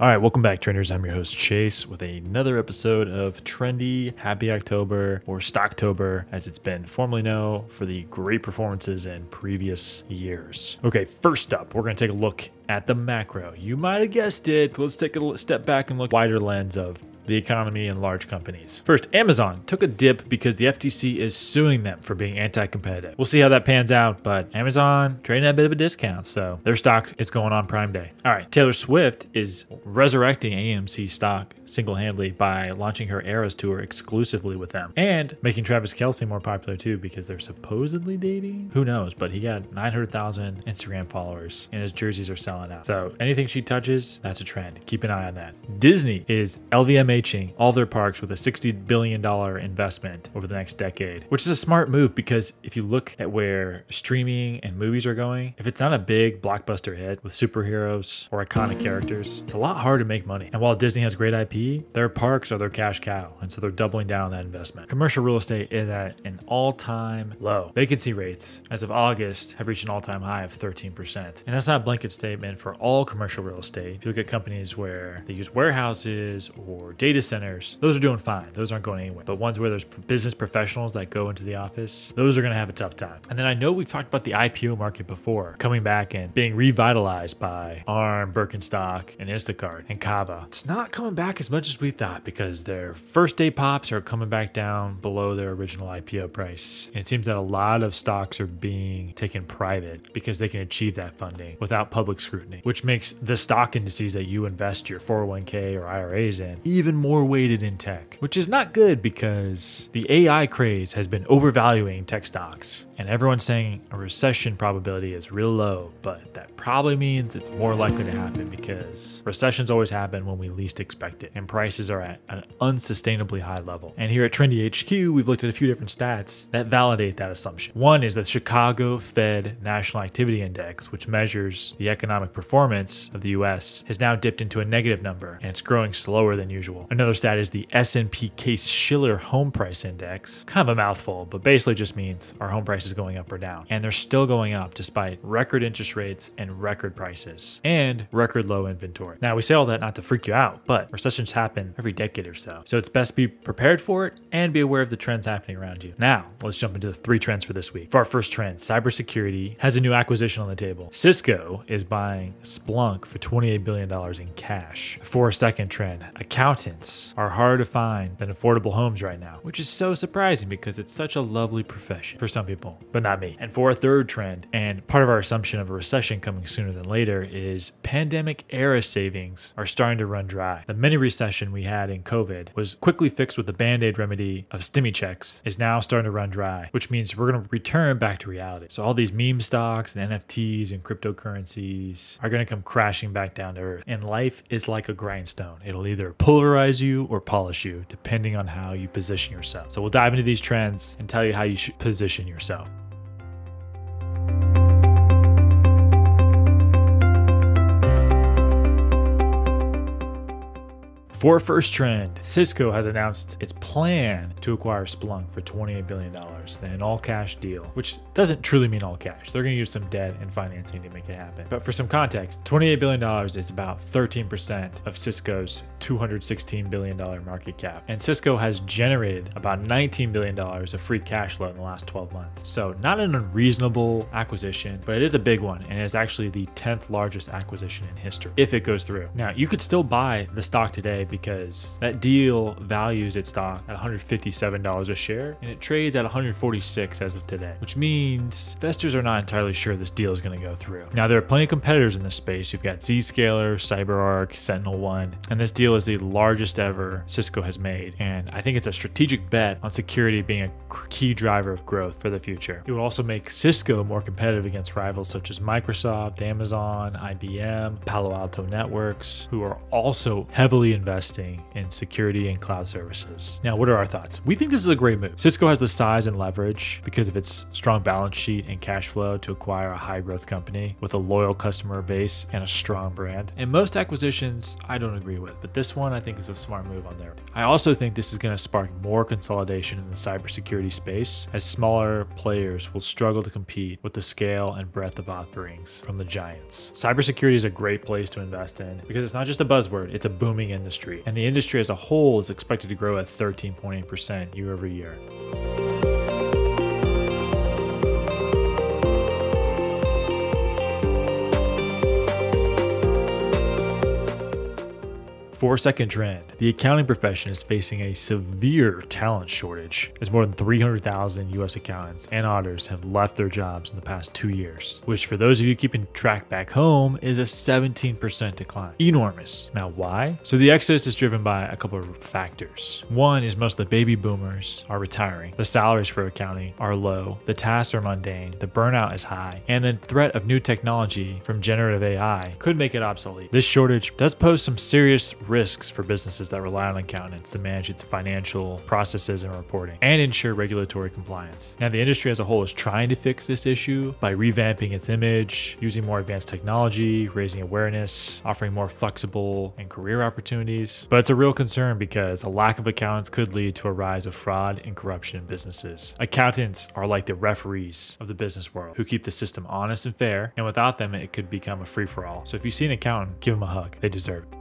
All right, welcome back, trenders. I'm your host, Chase, with another episode of Trendy Happy October or Stocktober, as it's been formerly known for the great performances in previous years. Okay, first up, we're going to take a look at the macro. You might have guessed it. Let's take a step back and look wider lens of the economy and large companies. First, Amazon took a dip because the FTC is suing them for being anti-competitive. We'll see how that pans out, but Amazon trading at a bit of a discount, so their stock is going on Prime Day. All right, Taylor Swift is resurrecting AMC stock single-handedly by launching her Eras tour exclusively with them and making Travis Kelce more popular too because they're supposedly dating. Who knows? But he got 900,000 Instagram followers and his jerseys are selling out. So anything she touches, that's a trend. Keep an eye on that. Disney is LVMH all their parks with a $60 billion investment over the next decade, which is a smart move because if you look at where streaming and movies are going, if it's not a big blockbuster hit with superheroes or iconic characters, it's a lot harder to make money. And while Disney has great IP, their parks are their cash cow. And so they're doubling down on that investment. Commercial real estate is at an all time low. Vacancy rates as of August have reached an all time high of 13%. And that's not a blanket statement for all commercial real estate. If you look at companies where they use warehouses or data centers, those are doing fine. Those aren't going anywhere. But ones where there's business professionals that go into the office, those are going to have a tough time. And then I know we've talked about the IPO market before, coming back and being revitalized by ARM, Birkenstock, and Instacart and Cava. It's not coming back as much as we thought because their first day pops are coming back down below their original IPO price. And it seems that a lot of stocks are being taken private because they can achieve that funding without public scrutiny, which makes the stock indices that you invest your 401k or IRAs in even more weighted in tech, which is not good because the AI craze has been overvaluing tech stocks. And everyone's saying a recession probability is real low, but that probably means it's more likely to happen because recessions always happen when we least expect it, and prices are at an unsustainably high level. And here at Trendy HQ, we've looked at a few different stats that validate that assumption. One is the Chicago Fed National Activity Index, which measures the economic performance of the US, has now dipped into a negative number, and it's growing slower than usual. Another stat is the S&P Case Shiller Home Price Index. Kind of a mouthful, but basically just means our home price is going up or down. And they're still going up despite record interest rates and record prices and record low inventory. Now, we say all that not to freak you out, but recessions happen every decade or so. So it's best to be prepared for it and be aware of the trends happening around you. Now, let's jump into the three trends for this week. For our first trend, cybersecurity has a new acquisition on the table. Cisco is buying Splunk for $28 billion in cash. For our second trend, are harder to find than affordable homes right now, which is so surprising because it's such a lovely profession for some people, but not me. And for a third trend, and part of our assumption of a recession coming sooner than later, is pandemic era savings are starting to run dry. The mini recession we had in COVID was quickly fixed with the band aid remedy of stimmy checks, is now starting to run dry, which means we're going to return back to reality. So all these meme stocks and NFTs and cryptocurrencies are going to come crashing back down to earth. And life is like a grindstone, it'll either pulverize you or polish you, depending on how you position yourself. So we'll dive into these trends and tell you how you should position yourself. For first trend, Cisco has announced its plan to acquire Splunk for $28 billion in an all cash deal, which doesn't truly mean all cash. They're going to use some debt and financing to make it happen. But for some context, $28 billion is about 13% of Cisco's $216 billion market cap. And Cisco has generated about $19 billion of free cash flow in the last 12 months. So, not an unreasonable acquisition, but it is a big one. And it's actually the 10th largest acquisition in history if it goes through. Now, you could still buy the stock today because that deal values its stock at $157 a share and it trades at 146 as of today, which means investors are not entirely sure this deal is going to go through. Now, there are plenty of competitors in this space. You've got Zscaler, CyberArk, SentinelOne, and this deal is the largest ever Cisco has made. And I think it's a strategic bet on security being a key driver of growth for the future. It will also make Cisco more competitive against rivals such as Microsoft, Amazon, IBM, Palo Alto Networks, who are also heavily invested investing in security and cloud services. Now, what are our thoughts? We think this is a great move. Cisco has the size and leverage because of its strong balance sheet and cash flow to acquire a high growth company with a loyal customer base and a strong brand. And most acquisitions I don't agree with, but this one I think is a smart move on there. I also think this is going to spark more consolidation in the cybersecurity space as smaller players will struggle to compete with the scale and breadth of offerings from the giants. Cybersecurity is a great place to invest in because it's not just a buzzword, it's a booming industry. And the industry as a whole is expected to grow at 13.8% year over year. For a second trend, the accounting profession is facing a severe talent shortage, as more than 300,000 US accountants and auditors have left their jobs in the past two years, which, for those of you keeping track back home, is a 17% decline. Enormous. Now, why? So, the exodus is driven by a couple of factors. One is most of the baby boomers are retiring, the salaries for accounting are low, the tasks are mundane, the burnout is high, and the threat of new technology from generative AI could make it obsolete. This shortage does pose some serious risks for businesses that rely on accountants to manage its financial processes and reporting and ensure regulatory compliance. Now, the industry as a whole is trying to fix this issue by revamping its image, using more advanced technology, raising awareness, offering more flexible and career opportunities. But it's a real concern because a lack of accountants could lead to a rise of fraud and corruption in businesses. Accountants are like the referees of the business world who keep the system honest and fair, and without them, it could become a free for all. So if you see an accountant, give them a hug. They deserve it.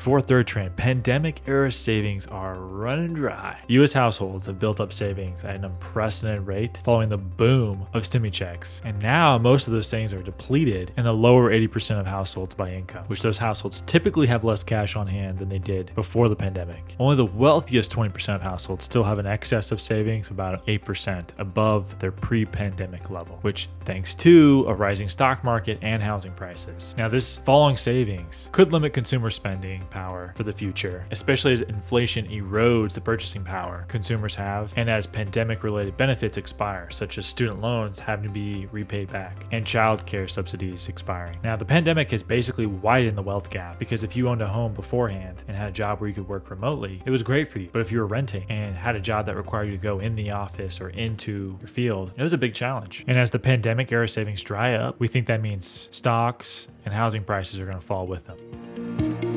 For third trend, pandemic era savings are running dry. US households have built up savings at an unprecedented rate following the boom of stimmy checks. And now most of those savings are depleted in the lower 80% of households by income, which those households typically have less cash on hand than they did before the pandemic. Only the wealthiest 20% of households still have an excess of savings, about 8% above their pre pandemic level, which thanks to a rising stock market and housing prices. Now, this falling savings could limit consumer spending power for the future, especially as inflation erodes the purchasing power consumers have and as pandemic related benefits expire, such as student loans having to be repaid back and childcare subsidies expiring. Now, the pandemic has basically widened the wealth gap because if you owned a home beforehand and had a job where you could work remotely, it was great for you. But if you were renting and had a job that required you to go in the office or into your field, it was a big challenge. And as the pandemic era savings dry up, we think that means stocks and housing prices are going to fall with them.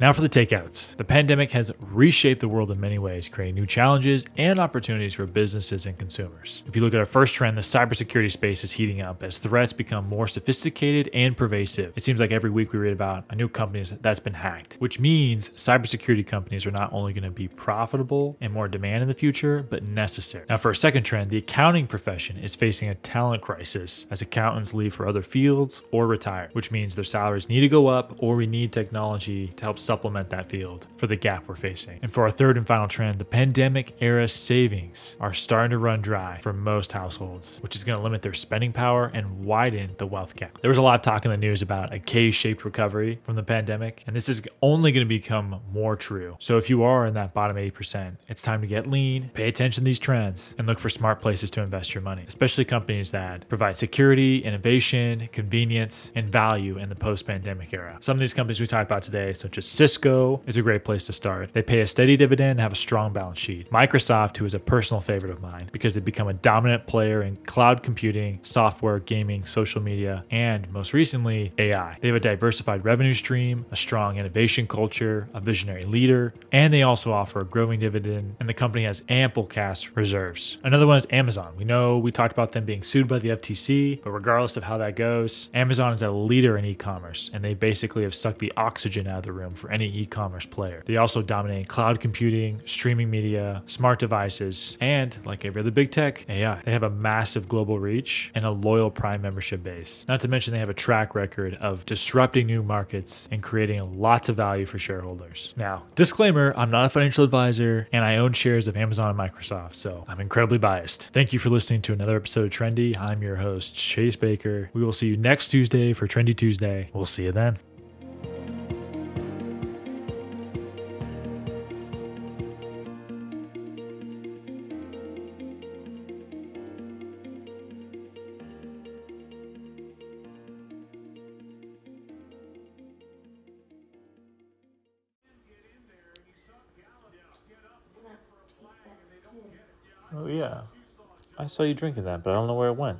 Now for the takeouts. The pandemic has reshaped the world in many ways, creating new challenges and opportunities for businesses and consumers. If you look at our first trend, the cybersecurity space is heating up as threats become more sophisticated and pervasive. It seems like every week we read about a new company that's been hacked, which means cybersecurity companies are not only going to be profitable and more demand in the future, but necessary. Now for a second trend, the accounting profession is facing a talent crisis as accountants leave for other fields or retire, which means their salaries need to go up or we need technology to help supplement that field for the gap we're facing. And for our third and final trend, the pandemic era savings are starting to run dry for most households, which is going to limit their spending power and widen the wealth gap. There was a lot of talk in the news about a K shaped recovery from the pandemic, and this is only going to become more true. So if you are in that bottom 80%, it's time to get lean, pay attention to these trends, and look for smart places to invest your money, especially companies that provide security, innovation, convenience, and value in the post pandemic era. Some of these companies we talked about today, such as Cisco is a great place to start. They pay a steady dividend and have a strong balance sheet. Microsoft, who is a personal favorite of mine because they've become a dominant player in cloud computing, software, gaming, social media, and most recently, AI. They have a diversified revenue stream, a strong innovation culture, a visionary leader, and they also offer a growing dividend, and the company has ample cash reserves. Another one is Amazon. We know we talked about them being sued by the FTC, but regardless of how that goes, Amazon is a leader in e commerce, and they basically have sucked the oxygen out of the room for any e commerce player. They also dominate cloud computing, streaming media, smart devices, and like every other big tech, AI. They have a massive global reach and a loyal Prime membership base. Not to mention, they have a track record of disrupting new markets and creating lots of value for shareholders. Now, disclaimer I'm not a financial advisor and I own shares of Amazon and Microsoft, so I'm incredibly biased. Thank you for listening to another episode of Trendy. I'm your host, Chase Baker. We will see you next Tuesday for Trendy Tuesday. We'll see you then. Oh, yeah. I saw you drinking that, but I don't know where it went.